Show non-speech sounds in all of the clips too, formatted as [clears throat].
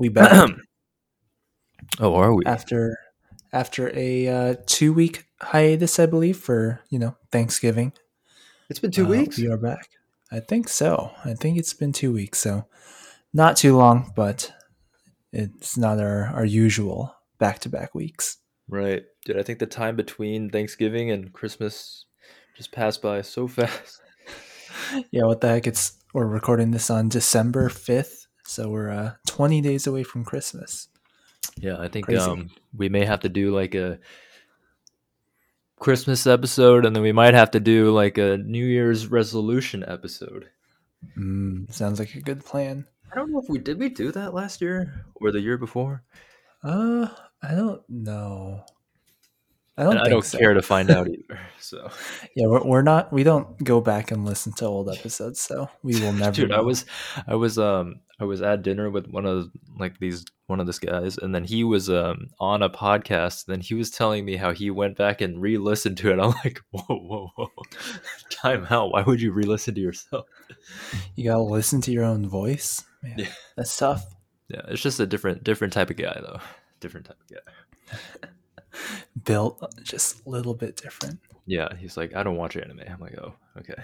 we back [clears throat] oh, are we? after after a uh, two week hiatus, I believe, for you know Thanksgiving. It's been two Uh, weeks. We are back. I think so. I think it's been two weeks, so not too long, but it's not our our usual back to back weeks. Right, dude. I think the time between Thanksgiving and Christmas just passed by so [laughs] fast. Yeah, what the heck? It's we're recording this on December fifth, so we're uh, twenty days away from Christmas. Yeah, I think um, we may have to do like a Christmas episode, and then we might have to do like a New Year's resolution episode. Mm, sounds like a good plan. I don't know if we did we do that last year or the year before. Uh, I don't know. I don't. I don't so. care to find out [laughs] either. So, Yeah, we're, we're not. We don't go back and listen to old episodes, so we will [laughs] never. dude, I was, I was, um, I was at dinner with one of like these one of this guys, and then he was um on a podcast. Then he was telling me how he went back and re-listened to it. I'm like, [laughs] whoa, whoa, whoa, time out. Why would you re-listen to yourself? You gotta listen to your own voice. Man, Yeah. that's tough. Yeah, it's just a different, different type of guy though. Different type of guy. [laughs] Built just a little bit different. Yeah, he's like, I don't watch anime. I'm like, oh, okay.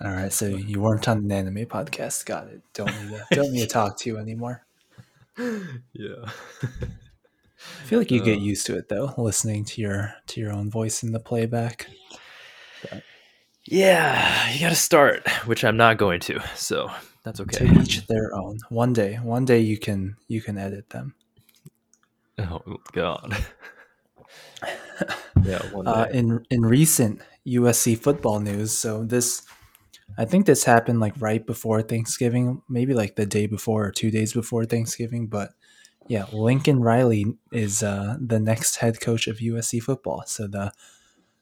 All right, so you weren't on an anime podcast. Got it. Don't need to. don't need to [laughs] talk to you anymore. Yeah. I feel like you get Uh. used to it though, listening to your to your own voice in the playback. Yeah, you got to start, which I'm not going to. So that's okay. To each their own. One day, one day you can you can edit them. Oh God. Yeah. Uh, in in recent USC football news, so this, I think this happened like right before Thanksgiving, maybe like the day before or two days before Thanksgiving. But yeah, Lincoln Riley is uh, the next head coach of USC football. So the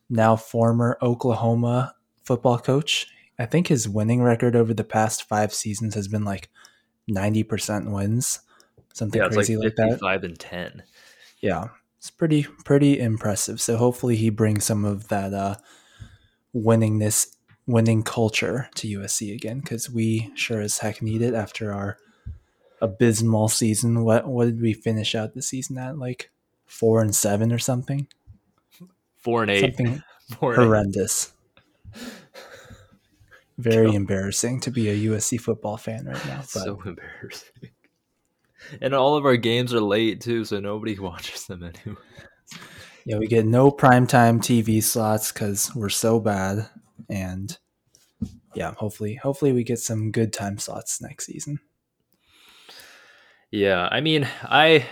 now former Oklahoma football coach, I think his winning record over the past five seasons has been like ninety percent wins, something yeah, it's like crazy like, that. Five and ten. Yeah, it's pretty pretty impressive. So hopefully he brings some of that uh, winningness, winning culture to USC again because we sure as heck need it after our abysmal season. What what did we finish out the season at? Like four and seven or something? Four and eight. Something [laughs] Four and eight. horrendous. Very embarrassing to be a USC football fan right now. But so embarrassing. [laughs] And all of our games are late too, so nobody [laughs] watches them anyway. yeah, we get no primetime TV slots because we're so bad. And yeah, hopefully, hopefully we get some good time slots next season. Yeah, I mean, I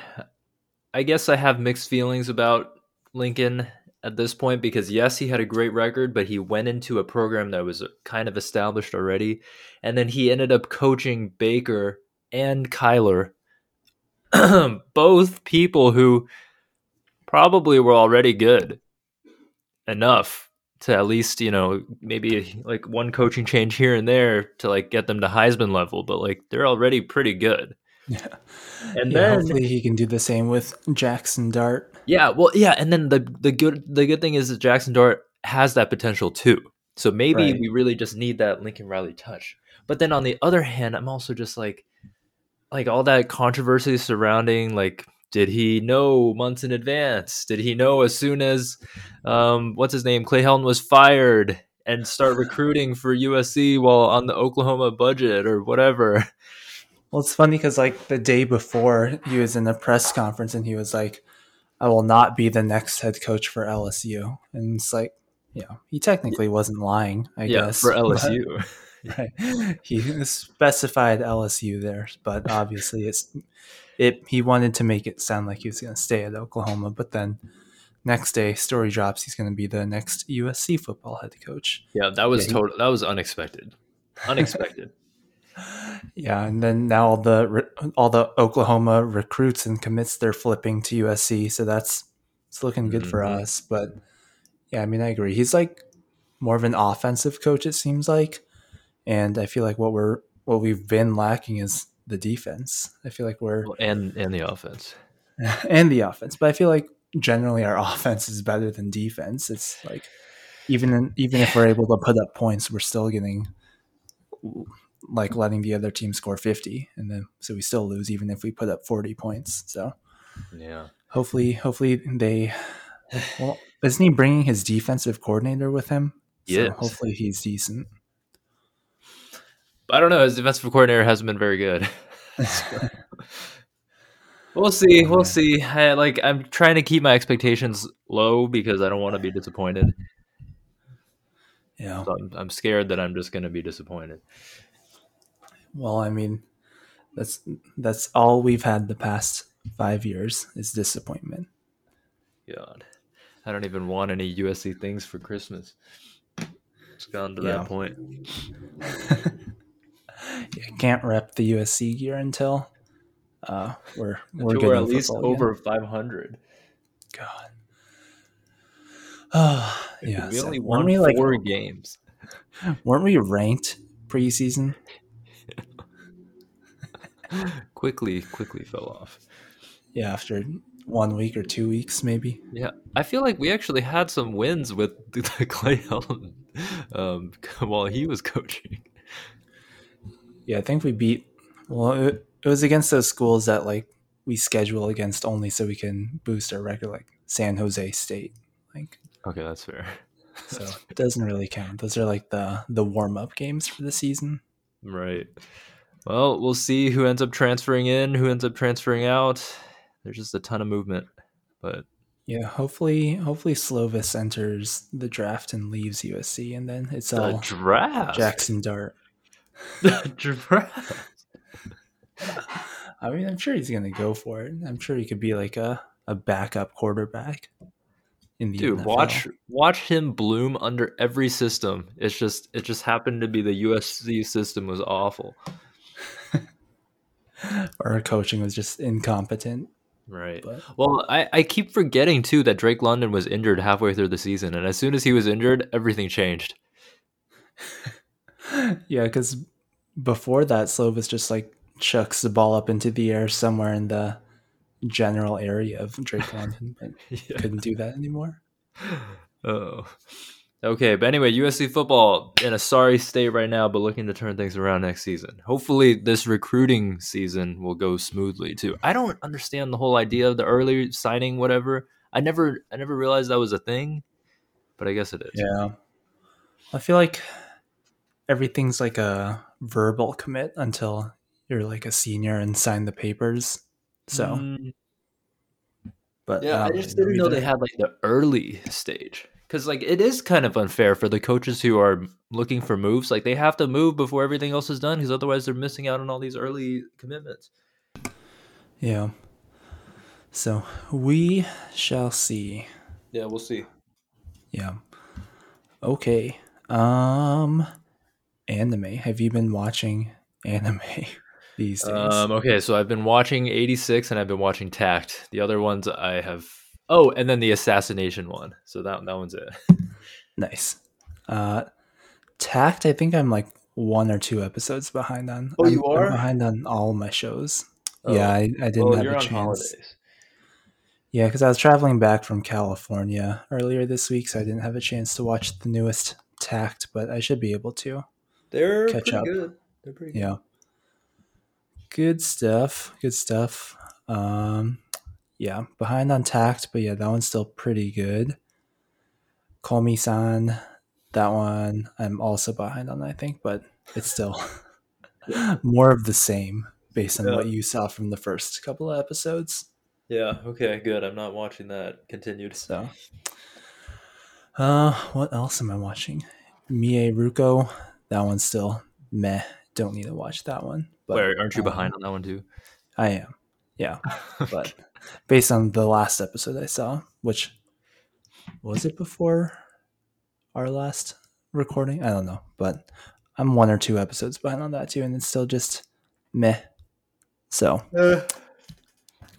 I guess I have mixed feelings about Lincoln at this point because yes, he had a great record, but he went into a program that was kind of established already, and then he ended up coaching Baker and Kyler, [clears throat] both people who probably were already good enough to at least you know maybe like one coaching change here and there to like get them to Heisman level, but like they're already pretty good. Yeah, And yeah, then hopefully he can do the same with Jackson Dart. Yeah, well, yeah, and then the the good the good thing is that Jackson Dart has that potential too. So maybe Right. we really just need that Lincoln Riley touch. But then on the other hand, I'm also just like like all that controversy surrounding like did he know months in advance? Did he know as soon as um what's his name Clay Helton was fired and start [laughs] recruiting for USC while on the Oklahoma budget or whatever? Well, it's funny because like the day before he was in a press conference and he was like, "I will not be the next head coach for LSU," and it's like, you know, he technically wasn't lying. I yeah, guess for [laughs] but- LSU. [laughs] right. He specified LSU there, but obviously it's it. He wanted to make it sound like he was going to stay at Oklahoma, but then next day, story drops. He's going to be the next USC football head coach. yeah, that was Yeah, total that was unexpected. Unexpected. [laughs] Yeah, and then now all the all the Oklahoma recruits and commits they're flipping to USC, so that's it's looking good for Mhm. us. But yeah, I mean, I agree. He's like more of an offensive coach, it seems like, and I feel like what we're what we've been lacking is the defense. I feel like we're and and the offense. [laughs] and the offense, but I feel like generally our [laughs] offense is better than defense. It's like even in, even if we're able to put up points, we're still getting like letting the other team score 50 and then so we still lose even if we put up 40 points. So Yeah. hopefully hopefully they well isn't he bringing his defensive coordinator with him? Yeah. so hopefully he's decent. I don't know. His defensive coordinator hasn't been very good. [laughs] we'll see. We'll see. I, like I'm trying to keep my expectations low because I don't want to be disappointed. Yeah. So I'm, I'm scared that I'm just going to be disappointed. Well, I mean, that's that's all we've had the past five years is disappointment. God, I don't even want any USC things for Christmas. It's gone to Yeah. that point. [laughs] You can't rep the USC gear until uh, we're we're Until we're at least again. over 500. God. Oh, [sighs] [sighs] yeah. we so only won we like four games. [laughs] weren't we ranked preseason? [laughs] Quickly, quickly fell off. Yeah, after one week or two weeks, maybe. Yeah, I feel like we actually had some wins with the [laughs] Clay Helton um, while he was coaching. Yeah, I think we beat. Well, it, it was against those schools that like we schedule against only so we can boost our record, like San Jose State. Like, Okay, that's fair. so [laughs] it doesn't really count. Those are like the the warm up games for the season. Right. Well, we'll see who ends up transferring in, who ends up transferring out. There's just a ton of movement, but Yeah, hopefully, hopefully Slovis enters the draft and leaves USC, and then it's the all draft. Jackson Dart. [laughs] I mean, I'm sure he's gonna go for it. I'm sure he could be like a, a backup quarterback in the Dude, NFL. watch watch him bloom under every system. It's just it just happened to be the USC system was awful. [laughs] Our coaching was just incompetent. Right. But Well, I, I keep forgetting too that Drake London was injured halfway through the season, and as soon as he was injured, everything changed. [laughs] yeah, because before that, Slovis just like chucks the ball up into the air somewhere in the general area of Drake [laughs] London, but yeah. couldn't do that anymore. Oh. Okay, but anyway, USC football in a sorry state right now, but looking to turn things around next season. Hopefully, this recruiting season will go smoothly too. I don't understand the whole idea of the early signing, whatever. I never, I never realized that was a thing, but I guess it is. Yeah. I feel like everything's like a verbal commit until you're like a senior and sign the papers. So, Mm, but yeah, I don't just didn't know they had like the early stage because like it is kind of unfair for the coaches who are looking for moves. Like they have to move before everything else is done because otherwise they're missing out on all these early commitments. Yeah. So we shall see. Yeah, we'll see. Yeah. Okay. Um, anime. Have you been watching [laughs] anime these days? Um, okay, so I've been watching 86 and I've been watching Takt. The other ones I have. Oh, and then the assassination one. So that that one's it. [laughs] nice. Uh, Takt. I think I'm like one or two episodes behind on. Oh, I'm- you I'm are? behind on all my shows. Oh, yeah, I, I didn't well, have you're a on chance. holidays. Yeah, because I was traveling back from California earlier this week, so I didn't have a chance to watch the newest Takt, but I should be able to. They're Catch pretty up. good. They're pretty Yeah. Good stuff. Good stuff. Um yeah, behind on Takt, but yeah, that one's still pretty good. Komi san. That one I'm also behind on, I think, but it's still [laughs] more of the same based on Yeah. what you saw from the first couple of episodes. Yeah, okay, good. I'm not watching that continued. So uh what else am I watching? Mieruko. That one's still meh. Don't need to watch that one. But Where aren't you um, behind on that one too? I am. Yeah. [laughs] but based on the last episode I saw, which was it before our last recording? I don't know, but I'm one or two episodes behind on that too, and it's still just meh. So yeah,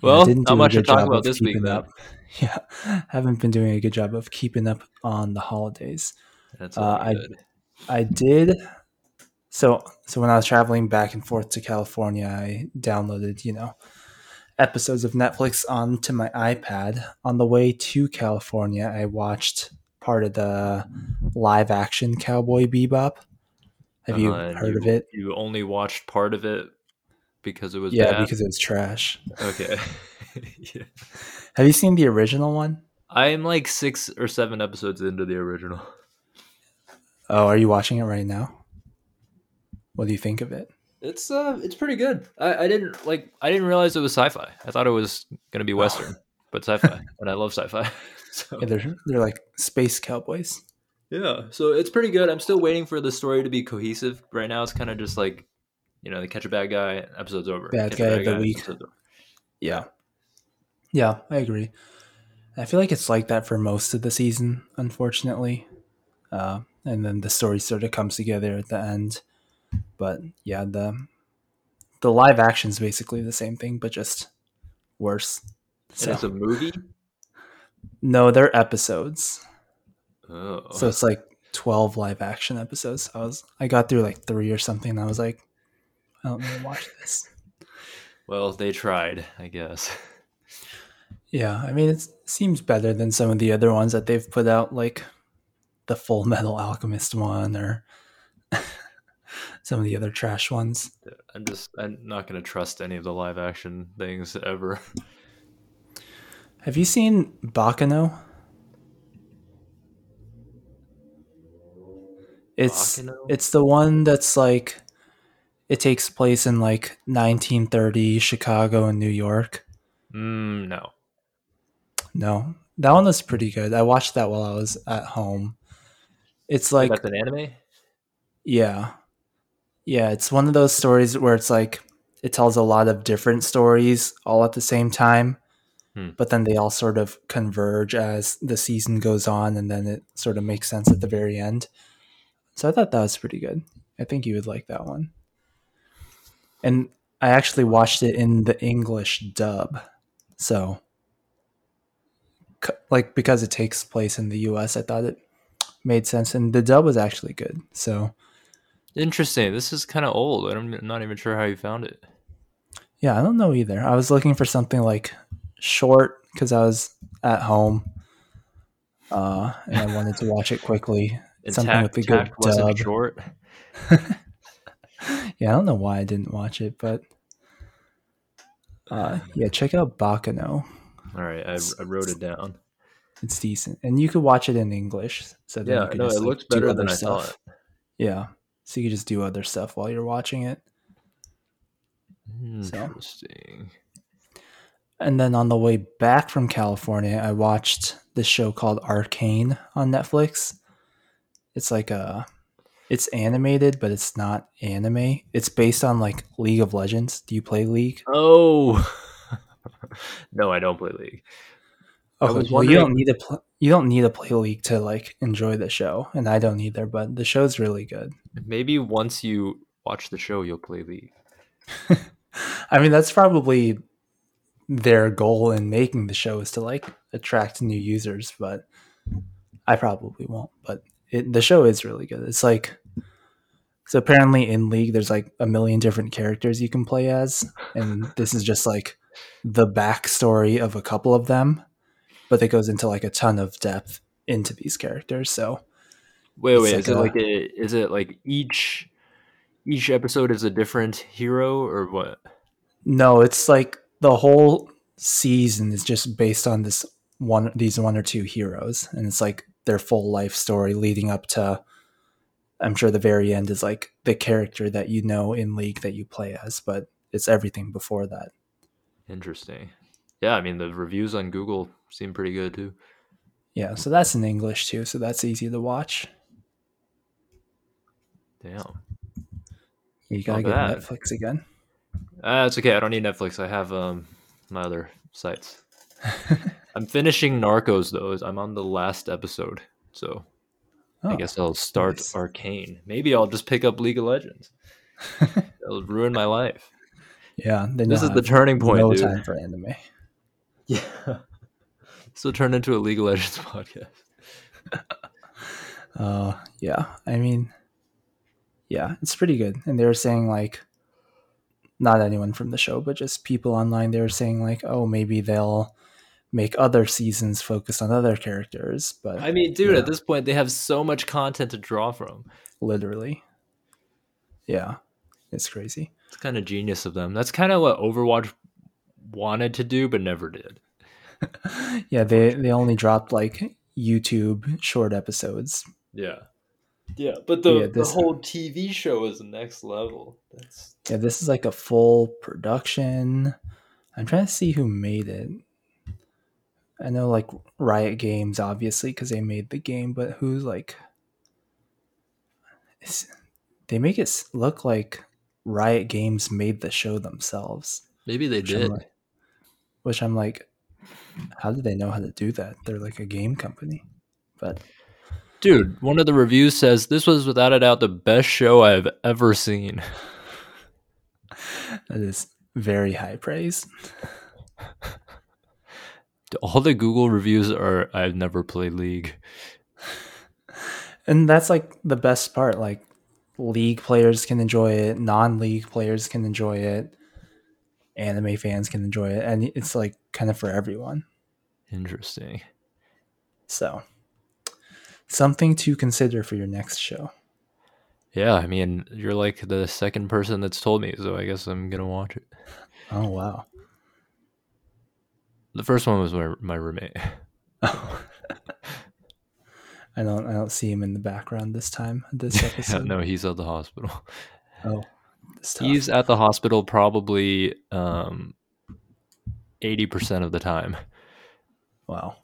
well, didn't not much to talk about this week keeping up. [laughs] Yeah, haven't been doing a good job of keeping up on the holidays. That's Uh, all I- good. I did. So so when I was traveling back and forth to California, I downloaded you know episodes of Netflix onto my iPad. On the way to California, I watched part of the live action Cowboy Bebop. Have you Uh, heard you, of it? You only watched part of it because it was Yeah, bad? because it's trash. okay. [laughs] [laughs] yeah. Have you seen the original one? I'm like six or seven episodes into the original. Oh, are you watching it right now? What do you think of it? It's uh, it's pretty good. I, I didn't like. I didn't realize it was sci-fi. I thought it was gonna be western, but sci-fi, [laughs] and I love sci-fi. [laughs] So Yeah, they're they're like space cowboys. yeah, so it's pretty good. I'm still waiting for the story to be cohesive. Right now, it's kind of just like, you know, they catch a bad guy, episode's over. Bad Catch guy of the week. episode's over. Yeah. Yeah, I agree. I feel like it's like that for most of the season, unfortunately. Uh, and then the story sort of comes together at the end. But yeah, the the live action is basically the same thing, but just worse. So it's a movie. no, they're episodes. Oh, So it's like twelve live action episodes. I was I got through like three or something. And I was like, I don't want to watch this. [laughs] well, they tried, I guess. Yeah, I mean it seems better than some of the other ones that they've put out, like the Full Metal Alchemist one or [laughs] some of the other trash ones. I'm just, I'm not gonna trust any of the live action things ever. Have you seen Baccano? It's Baccano? it's the one that's like it takes place in like 1930 Chicago and New York. Mm, no. No, that one was pretty good. I watched that while I was at home. It's like That's an anime. Yeah. Yeah, it's one of those stories where it's like it tells a lot of different stories all at the same time, Hmm. but then they all sort of converge as the season goes on and then it sort of makes sense at the very end. So I thought that was pretty good. I think you would like that one. And I actually watched it in the English dub. So like because it takes place in the US, I thought it made sense and the dub was actually good. So Interesting. This is kind of old. I'm not even sure how you found it. Yeah, I don't know either. I was looking for something like short because I was at home, uh, and I wanted to watch it quickly. [laughs] Something Intact, with a good dub. short. [laughs] Yeah, I don't know why I didn't watch it, but uh, yeah, check out Baccano. All right, I, I wrote it down. It's decent, and you could watch it in English. So then Yeah, you could no, just, it like, looks better than I stuff. thought. Yeah, so you could just do other stuff while you're watching it. So. Interesting. And then on the way back from California, I watched this show called Arcane on Netflix. It's like a it's animated, but it's not anime. It's based on like League of Legends. Do you play League? Oh, [laughs] no, I don't play League. Okay, well, you don't need a pl- you don't need to play League to like enjoy the show, and I don't either. But the show's really good. Maybe once you watch the show, you'll play League. [laughs] I mean, that's probably their goal in making the show is to like attract new users, but I probably won't. But it, the show is really good. It's like so apparently in League, there's like a million different characters you can play as, and this is just like the backstory of a couple of them, but it goes into like a ton of depth into these characters. So Wait, wait. is it like a? Is it like each each episode is a different hero or what? No, it's like the whole season is just based on this one these one or two heroes and it's like their full life story leading up to I'm sure the very end is like the character that you know in League that you play as, but it's everything before that. Interesting. Yeah, I mean the reviews on Google seem pretty good too. Yeah, so that's in English too, so that's easy to watch. Damn. You gotta get. Netflix again. Uh, it's okay. I don't need Netflix. I have um my other sites. [laughs] I'm finishing Narcos though. I'm on the last episode, so I Oh, guess I'll start nice. Arcane. Maybe I'll just pick up League of Legends. [laughs] It'll ruin my life. yeah, then This is the turning point, no dude. time for anime. [laughs] Yeah. This will turn into a League of Legends [laughs] podcast. Uh, yeah. I mean, yeah, it's pretty good. And they were saying like, not anyone from the show, but just people online. They were saying like, oh, maybe they'll make other seasons focus on other characters. But I mean, dude, Yeah. at this point, they have so much content to draw from. literally, Yeah, it's crazy. It's kind of genius of them. That's kind of what Overwatch wanted to do but never did. [laughs] yeah, they they only dropped like YouTube short episodes. Yeah. Yeah, but the, Yeah, this- the whole TV show is the next level. That's Yeah, this is like a full production. I'm trying to see who made it. I know like Riot Games, obviously, because they made the game, but who's like. It's, they make it look like Riot Games made the show themselves, maybe they which I'm did. like, which I'm like, how did they know how to do that? They're like a game company. But Dude, one of the reviews says this was without a doubt the best show I've ever seen. [laughs] that is very high praise. All the Google reviews are I've never played League. and that's like the best part like league players can enjoy it non-league players can enjoy it anime fans can enjoy it and it's like kind of for everyone Interesting. so something to consider for your next show Yeah, I mean, you're like the second person that's told me, so I guess I'm gonna watch it. oh wow The first one was my, my roommate. [laughs] i don't i don't see him in the background this time this [laughs] episode no, he's at the hospital. oh. He's at the hospital probably um, 80% of the time wow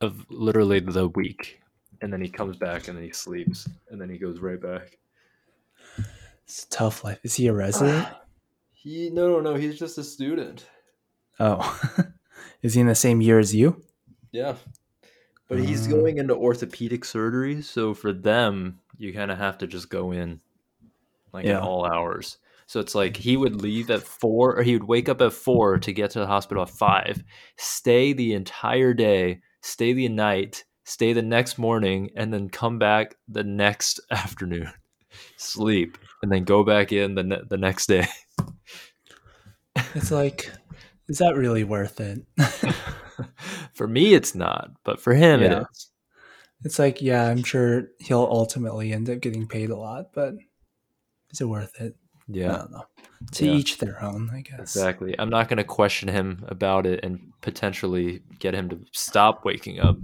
of literally the week. And then he comes back and then he sleeps and then he goes right back. it's a tough life is he a resident [sighs] He no no no, he's just a student. oh [laughs] is he in the same year as you Yeah. But he's Uh. going into orthopedic surgery, so for them, you kind of have to just go in like Yeah. at all hours. So it's like he would mm-hmm. leave at four, or he would wake up at four to get to the hospital at five, stay the entire day, stay the night, stay the next morning, and then come back the next [laughs] afternoon, sleep, and then go back in the ne- the next day. it's like [laughs] is that really worth it [laughs] for me, it's not, but for him, Yeah. it is. It's like, yeah, I'm sure he'll ultimately end up getting paid a lot, but is it worth it? Yeah. To Yeah. each their own, I guess. Exactly. I'm not going to question him about it and potentially get him to stop waking up.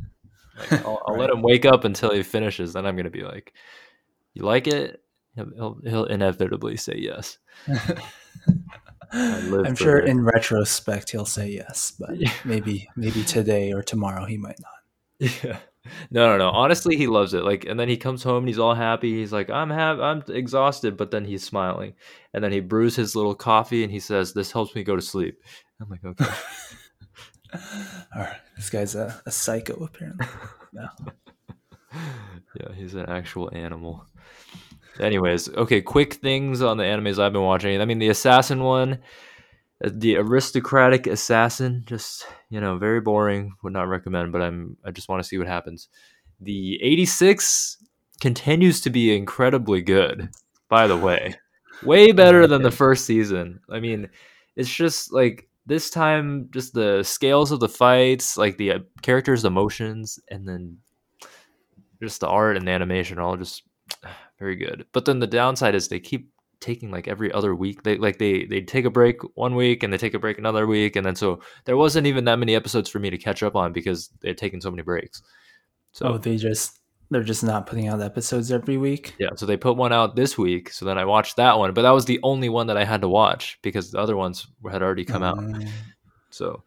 Like, I'll, [laughs] I'll let him wake up until he finishes. Then I'm going to be like, "You like it?" He'll, he'll, he'll inevitably say yes. [laughs] I'm sure it. in retrospect he'll say yes, but [laughs] Yeah. maybe maybe today or tomorrow he might not. Yeah. No, no, no. Honestly, he loves it. Like, and then he comes home and he's all happy. He's like, "I'm have, I'm exhausted," but then he's smiling. And then he brews his little coffee and he says, "This helps me go to sleep." I'm like, "Okay." [laughs] All right, this guy's a, a psycho apparently. [laughs] yeah, he's an actual animal. Anyways, okay, quick things on the animes I've been watching. I mean, the assassin one, the aristocratic assassin, just you know, very boring. Would not recommend, but I'm I just want to see what happens. The 86 continues to be incredibly good. By the way, way [laughs] better than the first season. I mean, it's just like this time, just the scales of the fights, like the uh, characters' emotions, and then just the art and the animation are all just [sighs] very good. But then the downside is they keep taking like every other week. They like they they take a break one week and they take a break another week, and then so there wasn't even that many episodes for me to catch up on because they had taken so many breaks. So oh, they just they're just not putting out episodes every week. yeah, so they put one out this week. So then I watched that one, but that was the only one that I had to watch because the other ones had already come out. Um, So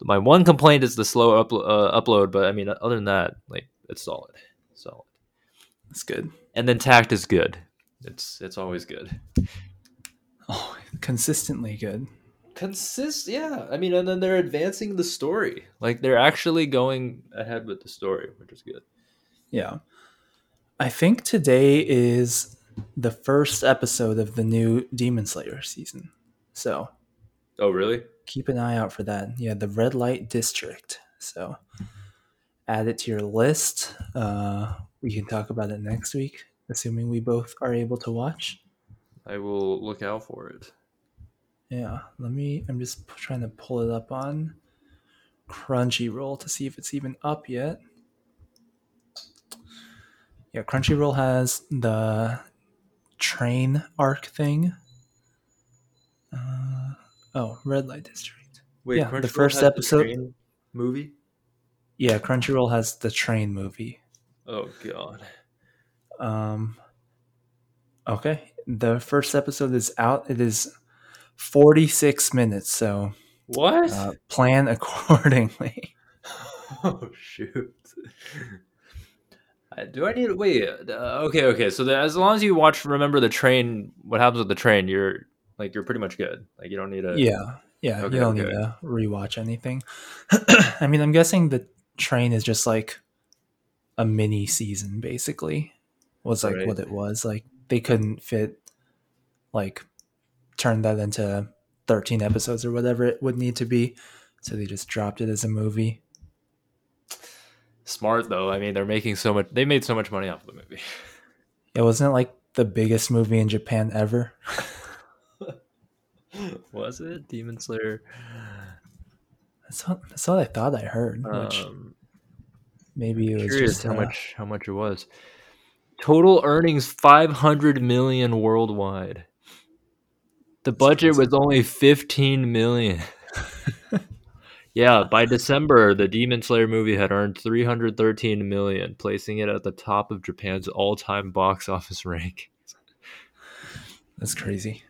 my one complaint is the slow uplo- uh, upload, but I mean other than that, like it's solid, solid. that's good. And then Takt is good. It's it's always good. Oh, consistently good. Consist, yeah. I mean, and then they're advancing the story. Like they're actually going ahead with the story, which is good. Yeah. I think today is the first episode of the new Demon Slayer season. So Oh, really? keep an eye out for that. Yeah, the Red Light District. So add it to your list. Uh, we can talk about it next week, assuming we both are able to watch. I will look out for it. Yeah, let me. I'm just p- trying to pull it up on Crunchyroll to see if it's even up yet. Yeah, Crunchyroll has the train arc thing. Uh, oh, red light district. Wait, Yeah, the first has the episode- train movie. Yeah, Crunchyroll has the train movie. Oh god. Um, okay, the first episode is out. It is forty six minutes, so What? uh, plan [laughs] accordingly. [laughs] oh shoot. I- Do I need to wait? Uh, okay, okay. So the, as long as you watch, remember the train. What happens with the train? You're like you're pretty much good. Like you don't need to. Yeah, yeah, Okay, you don't okay. need to rewatch anything. [clears throat] I mean, I'm guessing the train is just like a mini season, basically. Was like Right. what it was. Like they couldn't fit, like, turn that into 13 episodes or whatever it would need to be, so they just dropped it as a movie. Smart though. I mean, they're making so much. They made so much money off of the movie. It wasn't like the biggest movie in Japan ever. [laughs] Was it Demon Slayer? That's what, that's what I thought I heard. Which Um, maybe it was curious just how uh, much how much it was. Total earnings five hundred million worldwide. The budget was only fifteen million. [laughs] yeah, by December, the Demon Slayer movie had earned three hundred thirteen million, placing it at the top of Japan's all-time box office rank. That's crazy.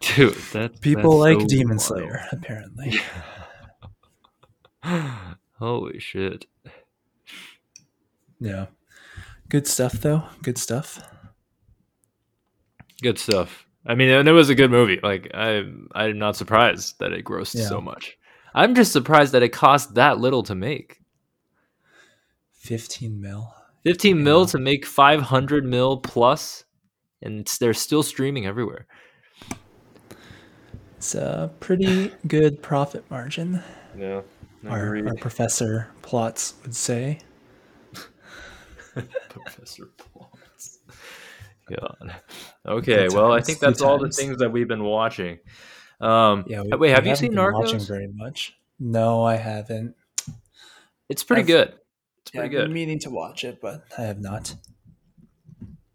Dude, that People that's like so Demon wild. Slayer, apparently. [laughs] Holy shit! Yeah. Good stuff, though. Good stuff. Good stuff. I mean, and it was a good movie. Like I, I'm not surprised that it grossed Yeah. so much. I'm just surprised that it cost that little to make. 15 mil. 15 mil to make 500 mil plus, and it's, they're still streaming everywhere. It's a pretty good profit margin, Yeah, our, our professor Plots would say. [laughs] Professor Plots. God. Okay, Good well, I times, think good that's all the things that we've been watching. Um, Yeah. wait, have we you seen been Watching very much. No, I haven't. It's pretty I've- good. It's Yeah, pretty I've good. been meaning to watch it, but I have not.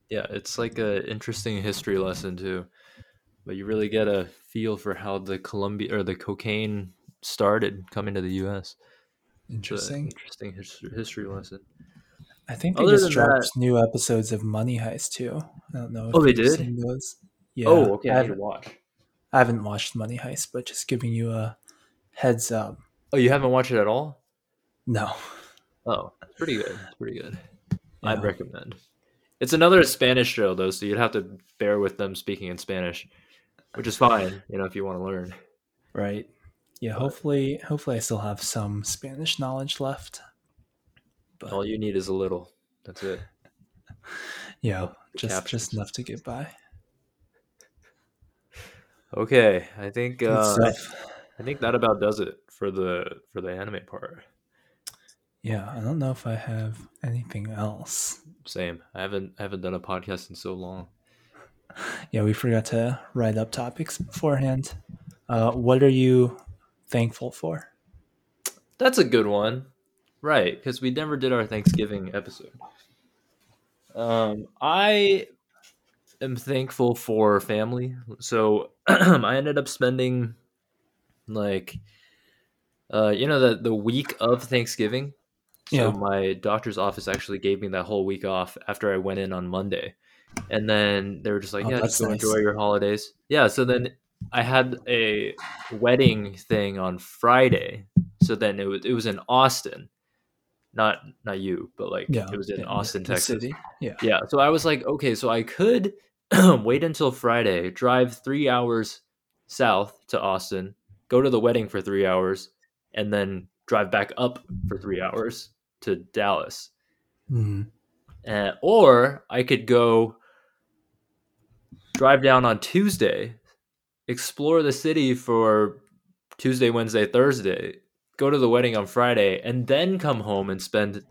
Yeah, it's like a interesting history lesson too. But you really get a feel for how the Colombia or the cocaine started coming to the U.S. Interesting. interesting history, history lesson. I think they Other just dropped that- new episodes of Money Heist too. I don't know. If Oh, they you've did? Seen those. Yeah. oh, okay. I I need to haven't, watch. I haven't watched Money Heist, but just giving you a heads up. Oh, you haven't watched it at all? No. Oh, it's pretty good. It's pretty good. I'd recommend. It's another Spanish show though, so you'd have to bear with them speaking in Spanish, which is fine, you know, if you want to learn. Right. Yeah. Hopefully, hopefully, I still have some Spanish knowledge left. But All you need is a little. That's it. [laughs] yeah, just captions. just enough to get by. Okay, I think uh, I. I think that about does it for the for the anime part. Yeah, I don't know if I have anything else. Same. I haven't I haven't done a podcast in so long. [laughs] Yeah, we forgot to write up topics beforehand. Uh, what are you thankful for? That's a good one. Right, because we never did our Thanksgiving episode. Um, I am thankful for family. So [clears throat] I ended up spending like uh you know the the week of Thanksgiving. So Yeah. my doctor's office actually gave me that whole week off after I went in on Monday. And then they were just like, Oh, Yeah, just go nice. enjoy your holidays. Yeah, so then I had a wedding thing on Friday. So then it was it was in Austin. Not not you, but like Yeah, it was in yeah, Austin, Texas. city. Yeah, Yeah. So I was like, okay, so I could [clears throat] wait until Friday, drive three hours south to Austin, go to the wedding for three hours, and then drive back up for three hours to Dallas. Mhm. Uh, or I could go drive down on Tuesday, explore the city for Tuesday, Wednesday, Thursday, go to the wedding on Friday, and then come home and spend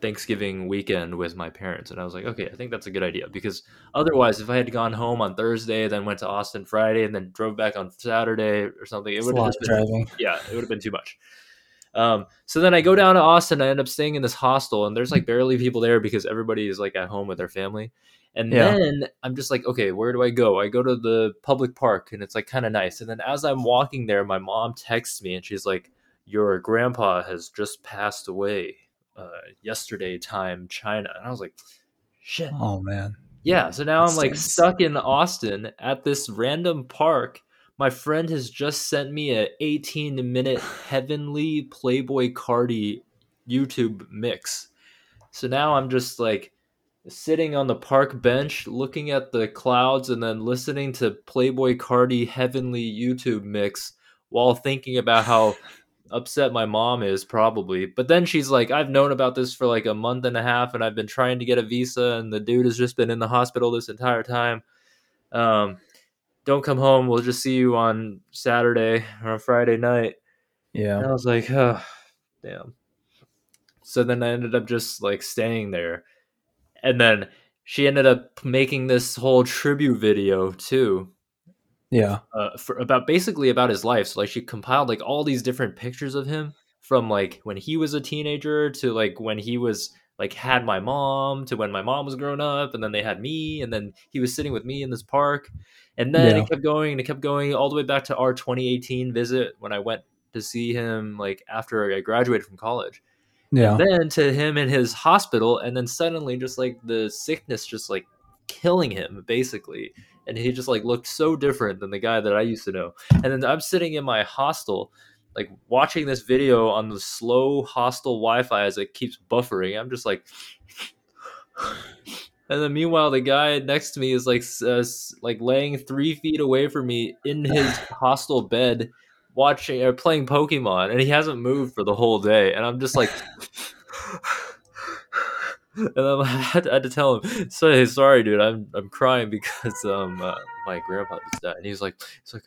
Thanksgiving weekend with my parents. And I was like, okay, I think that's a good idea because otherwise, if I had gone home on Thursday, then went to Austin Friday, and then drove back on Saturday or something, it would have lot just of been driving. yeah, it would have been too much. Um, so then I go down to Austin. I end up staying in this hostel, and there's like barely people there because everybody is like at home with their family. And Yeah. then I'm just like, okay, where do I go? I go to the public park, and it's like kind of nice. And then as I'm walking there, my mom texts me, and she's like, "Your grandpa has just passed away uh, yesterday, time China." And I was like, "Shit." Oh man. Yeah, so now I'm like stuck in Austin at this random park. My friend has just sent me a 18 minute [sighs] Heavenly Playboi Carti YouTube mix. So now I'm just like sitting on the park bench looking at the clouds and then listening to Playboi Carti Heavenly YouTube mix while thinking about how [laughs] upset my mom is probably but then she's like i've known about this for like a month and a half and i've been trying to get a visa and the dude has just been in the hospital this entire time. Um don't come home. We'll just see you on saturday or on friday night. And Yeah. i was like oh damn. So then i ended up just like staying there. And then she ended up making this whole tribute video too Yeah. uh, for about basically about his life. So like she compiled like all these different pictures of him from like when he was a teenager to like when he was like had my mom to when my mom was grown up and then they had me and then he was sitting with me in this park and then Yeah. it kept going and it kept going all the way back to our 2018 visit when I went to see him like after I graduated from college Yeah. and then to him in his hospital and then suddenly just like the sickness just like killing him basically and he just like looked so different than the guy that i used to know. And then i'm sitting in my hostel like watching this video on the slow hostel wi-fi as it keeps buffering. I'm just like [sighs] and then meanwhile the guy next to me is like uh, like laying three feet away from me in his [laughs] hostel bed watching or playing pokemon and he hasn't moved for the whole day. And i'm just like and then [laughs] I had, to, I had to tell him, "Say sorry, dude. I'm I'm crying because um uh, my grandpa just died." And he's like, he's like,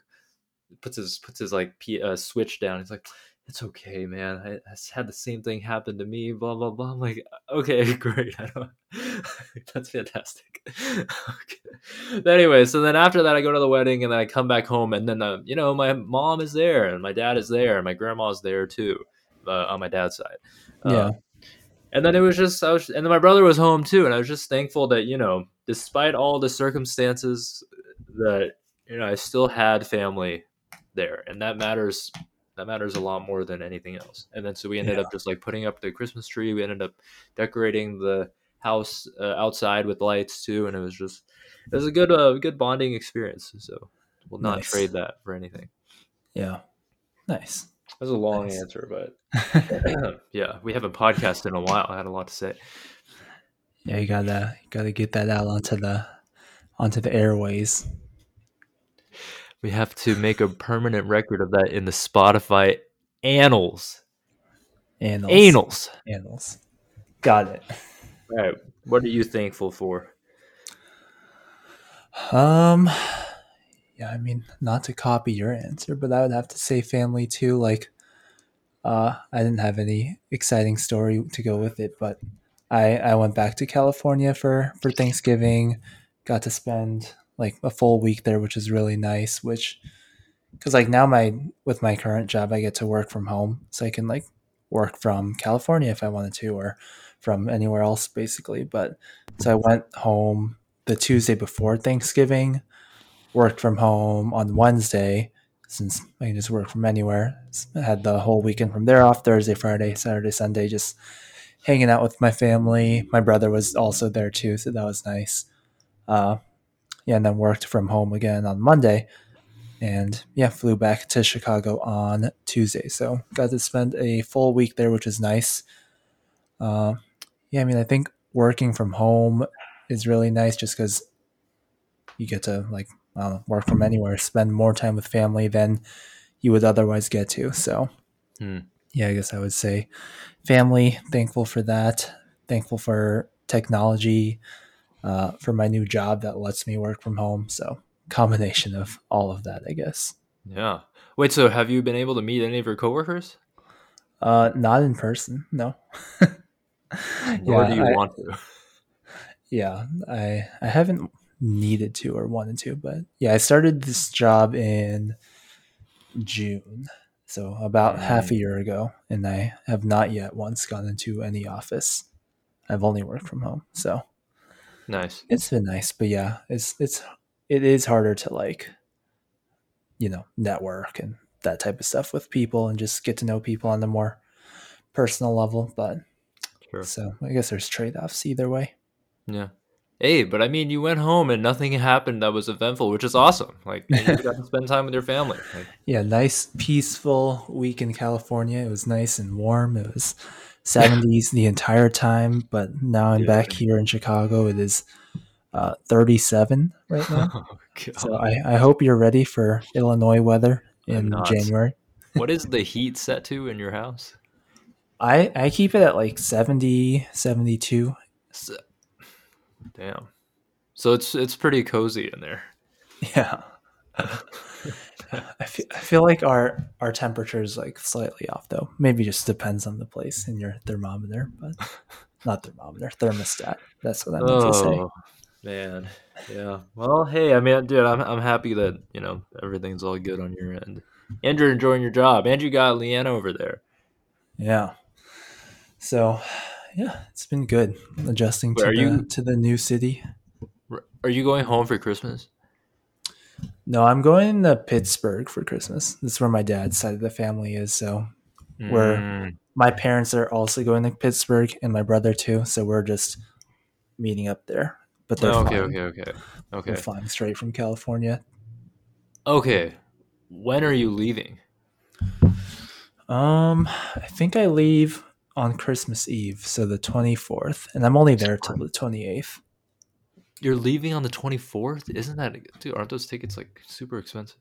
puts his puts his like P, uh, switch down. He's like, "It's okay, man. I, I had the same thing happen to me." Blah blah blah. I'm like, "Okay, [laughs] great. I don't. [laughs] That's fantastic." okay. But anyway, so then after that, I go to the wedding and then I come back home, and then uh, you know my mom is there and my dad is there and my grandma is there too, uh, on my dad's side. Yeah. And then it was just I was, and then my brother was home too, and I was just thankful that you know, despite all the circumstances, that you know I still had family there, and that matters. That matters a lot more than anything else. And then so we ended Yeah. up just like putting up the Christmas tree. We ended up decorating the house uh, outside with lights too, and it was just it was a good uh, good bonding experience. So we'll not Nice. trade that for anything. Yeah. Nice. That was a long Nice. answer, but [laughs] yeah, we haven't podcasted in a while. I had a lot to say. yeah, you gotta you gotta get that out onto the onto the airways. We have to make a permanent record of that in the Spotify annals. Annals. Annals. Annals. Got it. All right. What are you thankful for? Um yeah, I mean, not to copy your answer, but I would have to say family too. Like uh I didn't have any exciting story to go with it, but I I went back to California for for Thanksgiving, got to spend like a full week there, which is really nice, which cuz like now my with my current job I get to work from home, so I can like work from California if I wanted to or from anywhere else basically, but so I went home the Tuesday before Thanksgiving, worked from home on Wednesday since I can just work from anywhere. I had the whole weekend from there off Thursday, Friday, Saturday, Sunday, just hanging out with my family. My brother was also there too, so that was nice. Uh, yeah, and then worked from home again on Monday. And yeah, flew back to Chicago on Tuesday. So got to spend a full week there, which is nice. Uh, yeah, I mean, I think working from home is really nice just because you get to like I work from anywhere, spend more time with family than you would otherwise get to. So, Hmm. yeah, I guess I would say family. Thankful for that. Thankful for technology, uh, for my new job that lets me work from home. So, combination of all of that, I guess. Yeah. Wait, so have you been able to meet any of your coworkers? Uh, not in person, no. [laughs] Nor do you I- want to? yeah i i haven't needed to or wanted to but yeah i started this job in june So about half a Mm. year ago, and I have not yet once gone into any office. I've only worked from home, so Nice. it's been nice. But yeah, it's it's it is harder to like, you know, network and that type of stuff with people and just get to know people on a more personal level. But Sure. so I guess there's trade offs either way. Yeah. Hey, but I mean, you went home and nothing happened that was eventful, which is awesome. Like, you got to spend time with your family. Like, [laughs] Yeah, nice peaceful week in California. It was nice and warm. It was 70s the entire time, but now I'm Yeah. back here in Chicago. It is uh, 37 right now. [laughs] oh, So I, I hope you're ready for Illinois weather in. January. what is the heat set to in your house? I, I keep it at like 70, 72. S- Damn. So it's it's pretty cozy in there. Yeah. I feel, I feel like our our temperature is like slightly off though. Maybe just depends on the place in your thermometer, but [laughs] not thermometer, thermostat. That's what I meant to say. Oh man, yeah. Well, hey, I mean, dude, I'm I'm happy that you know everything's all good on your end, and you're enjoying your job, and you got Leanna over there. Yeah. So, yeah, it's been good adjusting to the you- to the new city. Are you going home for Christmas? No, I'm going to Pittsburgh for Christmas. That's where my dad's side of the family is. So Where- Mm, my parents are also going to Pittsburgh, and my brother too. So we're just meeting up there. But they're oh, okay, flying, okay, okay, okay, They're flying straight from California. okay. When are you leaving? Um, I think I leave on Christmas Eve, so the 24th, and I'm only there till the 28th. You're leaving on the 24th? Isn't that dude? Aren't those tickets like super expensive?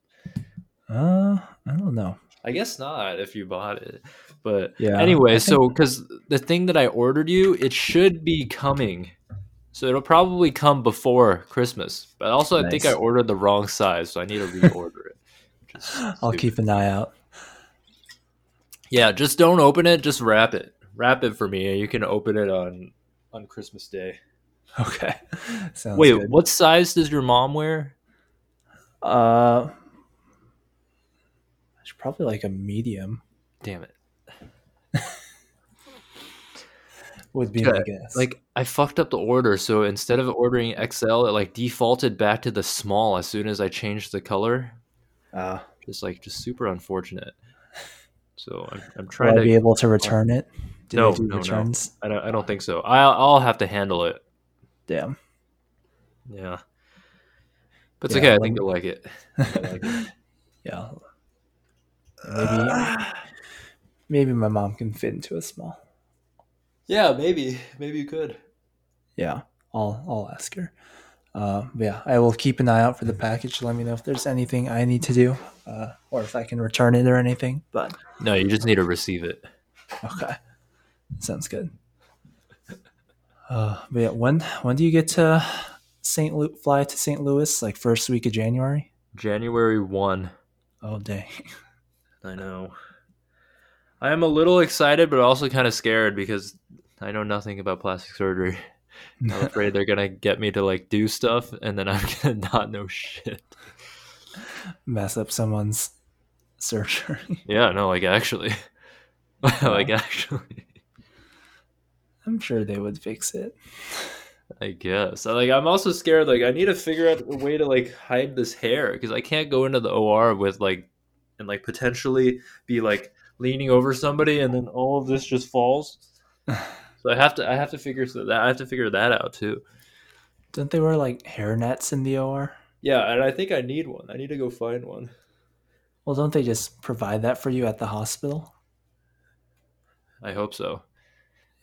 Uh, I don't know. I guess not if you bought it. But Yeah, anyway, so because the thing that I ordered you, it should be coming. So it'll probably come before Christmas. But also, I think I ordered the wrong size, so I need to reorder it. I'll keep an eye out. Yeah, just don't open it. Just wrap it. Wrap it for me, and you can open it on on Christmas Day. [laughs] Okay. Sounds Wait, good. what size does your mom wear? Uh, it's probably like a medium Damn it! [laughs] would be my guess. Like I fucked up the order, so instead of ordering XL, it like defaulted back to the small as soon as I changed the color. uh, Just like just super unfortunate. So I'm, I'm will trying I be able to return it? Do No, they do no, no. I don't. I don't think so. I'll I'll have to handle it. Damn. Yeah. But it's Yeah, okay. I let think you'll like it. Like it. [laughs] yeah. Maybe [sighs] maybe my mom can fit into a small. Yeah, maybe. Maybe you could. Yeah, I'll I'll ask her. Uh, yeah, I will keep an eye out for the package. Let me know if there's anything I need to do, uh, or if I can return it or anything. But No, you just need to receive it. okay, sounds good. Uh, but yeah, when when do you get to St. Lu- fly to St. Louis? Like first week of January? January one. Oh dang. I know. I am a little excited, but also kind of scared because I know nothing about plastic surgery. [laughs] I'm afraid they're gonna get me to like do stuff, and then I'm [laughs] gonna not know shit. Mess up someone's surgery. Yeah, no, like actually, [laughs] like actually, I'm sure they would fix it. I guess. So, like, I'm also scared. Like, I need to figure out a way to like hide this hair because I can't go into the OR with like, and like potentially be like leaning over somebody, and then all of this just falls. [sighs] So I have to, I have to figure so that I have to figure that out too. Don't they wear like hair nets in the OR? Yeah, and I think I need one. I need to go find one. Well, don't they just provide that for you at the hospital? I hope so.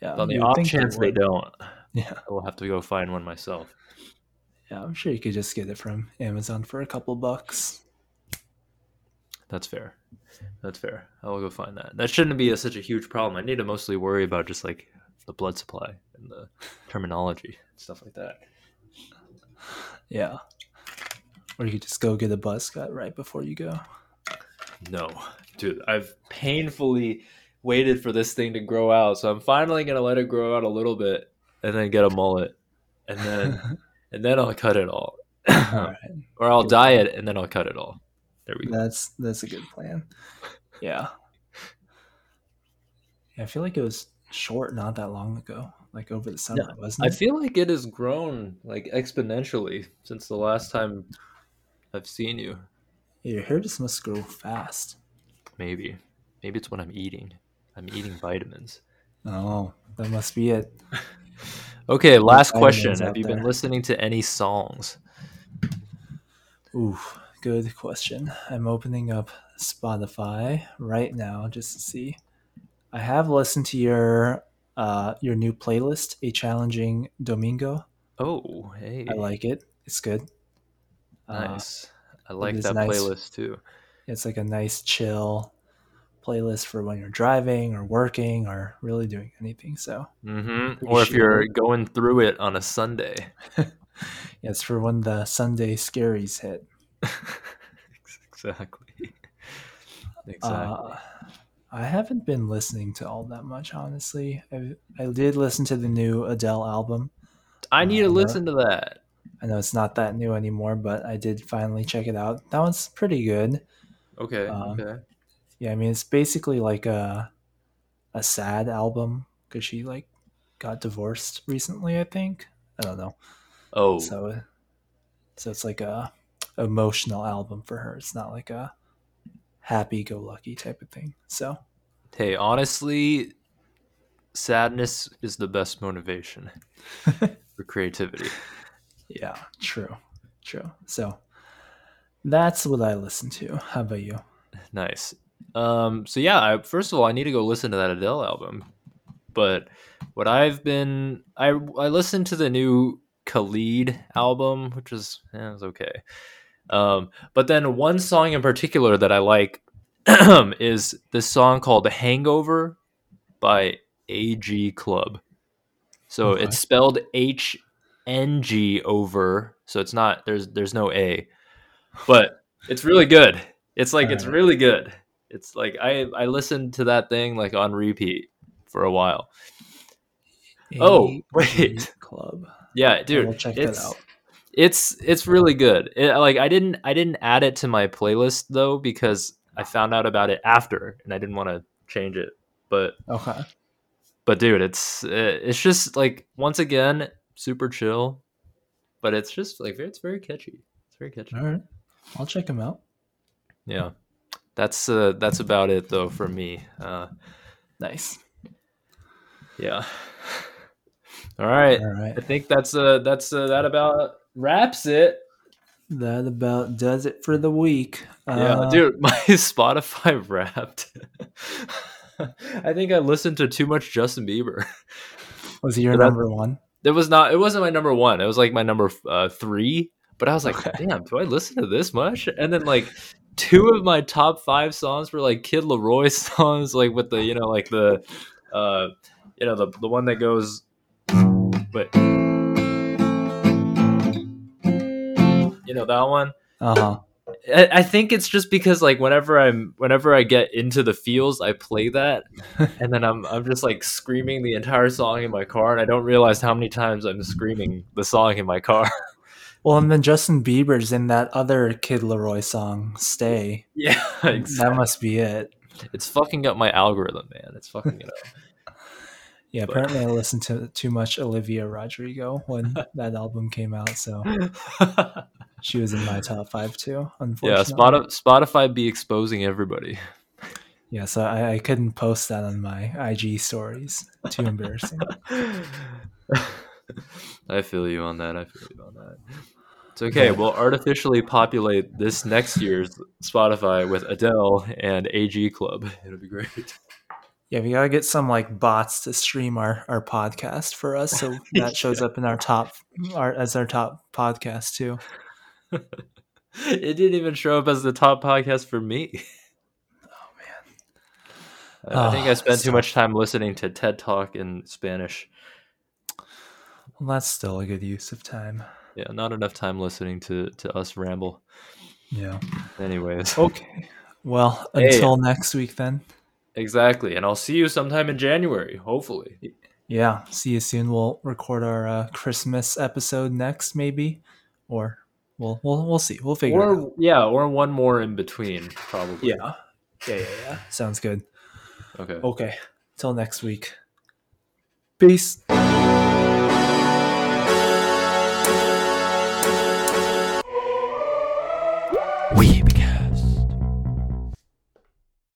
Yeah. On the off chance they don't, Yeah. I will have to go find one myself. Yeah, I'm sure you could just get it from Amazon for a couple bucks. That's fair. That's fair. I will go find that. That shouldn't be a, such a huge problem. I need to mostly worry about just like the blood supply and the terminology and stuff like that. Yeah. Or you could just go get a buzz cut right before you go. No, dude, I've painfully waited for this thing to grow out, so I'm finally gonna let it grow out a little bit and then get a mullet, and then [laughs] and then I'll cut it all, All [clears throat] right. or I'll dye it and then I'll cut it all. There we go. That's that's a good plan. Yeah. yeah. I feel like it was short not that long ago, like over the summer, wasn't it? I feel like it has grown like exponentially since the last time I've seen you. Your hair just must grow fast. Maybe. Maybe it's what I'm eating. I'm eating vitamins. Oh, that must be it. Okay, last question. Have you been listening to any songs? Ooh, good question. I'm opening up Spotify right now just to see. I have listened to your uh your new playlist, A Challenging Domingo. Oh, hey. I like it. It's good. Uh, Nice. I like that nice. playlist too. it's like a nice chill playlist for when you're driving or working or really doing anything. So hmm Or if you're going through it on a Sunday. [laughs] yes, for when the Sunday scaries hit. [laughs] exactly. Exactly. Uh, I haven't been listening to all that much, honestly. I, I did listen to the new Adele album. I need to uh, listen to that. I know it's not that new anymore, but I did finally check it out. That one's pretty good. Okay. um, okay. Yeah, I mean it's basically like a a sad album because she like got divorced recently. I think I don't know. Oh, So so it's like a emotional album for her. It's not like a happy go lucky type of thing. So hey, honestly, sadness is the best motivation [laughs] for creativity. yeah, true, true. So that's what I listen to. How about you? Nice. Um, so yeah, I, first of all, I need to go listen to that Adele album. But what I've been, I I listened to the new Khalid album, which was yeah, was okay. Um, but then one song in particular that I like [clears throat] is this song called "Hangover" by AG Club. So Okay. it's spelled H N G over, so it's not there's there's no A, but it's really good. It's like it's really good. It's like I I listened to that thing like on repeat for a while. Oh, wait. Club. Yeah, dude, we'll check it's that out. it's it's really good. It, like I didn't I didn't add it to my playlist though because I found out about it after and I didn't want to change it. But Okay. but dude, it's uh, it's just like once again super chill, but it's just like it's very catchy. It's very catchy. All right. I'll check them out. Yeah, that's uh, that's about it though for me. Uh, Nice. yeah. All right. All right. I think that's uh that's uh, that about wraps it. That about does it for the week. Yeah, Uh, dude, [laughs] my Spotify wrapped. [laughs] I think I listened to too much Justin Bieber. [laughs] Was he your that- number one? It was not. It wasn't my number one. It was like my number uh, three. But I was like, Okay. damn, do I listen to this much? And then like two of my top five songs were like Kid LAROI [laughs] songs, like with the you know like the uh you know the the one that goes, but you know that one. Uh huh. I, I think it's just because like whenever I'm whenever I get into the feels, I play that, [laughs] and then I'm I'm just like screaming the entire song in my car, and I don't realize how many times I'm screaming the song in my car. [laughs] Well, and then Justin Bieber's in that other Kid LAROI song, "Stay." yeah, [laughs] That must be it. it's fucking up my algorithm, man. It's fucking it up. [laughs] Yeah, But- apparently I listened to too much Olivia Rodrigo when [laughs] that album came out, so she was in my top five too. yeah, Unfortunately, Spotify, Spotify be exposing everybody. Yeah, so I, I couldn't post that on my IG stories. Too embarrassing. I feel you on that. I feel you on that. It's okay. [laughs] We'll artificially populate this next year's Spotify with Adele and AG Club. It'll be great. Yeah, we gotta get some like bots to stream our, our podcast for us, so [laughs] that shows up in our top our as our top podcast too. [laughs] It didn't even show up as the top podcast for me. Oh man, I think I Ah, spent too much time listening to TED Talk in Spanish. Well, that's still a good use of time. Yeah, not enough time listening to, to us ramble. Yeah. Anyways, [laughs] Okay. Well, Hey. until next week then. exactly. And I'll see you sometime in January, hopefully. Yeah. See you soon. We'll record our uh, Christmas episode next, maybe, or we'll we'll we'll see. We'll figure it out. Yeah, or one more in between, probably. Yeah. Yeah, yeah, yeah. Sounds good. Okay. Okay. Till next week. Peace.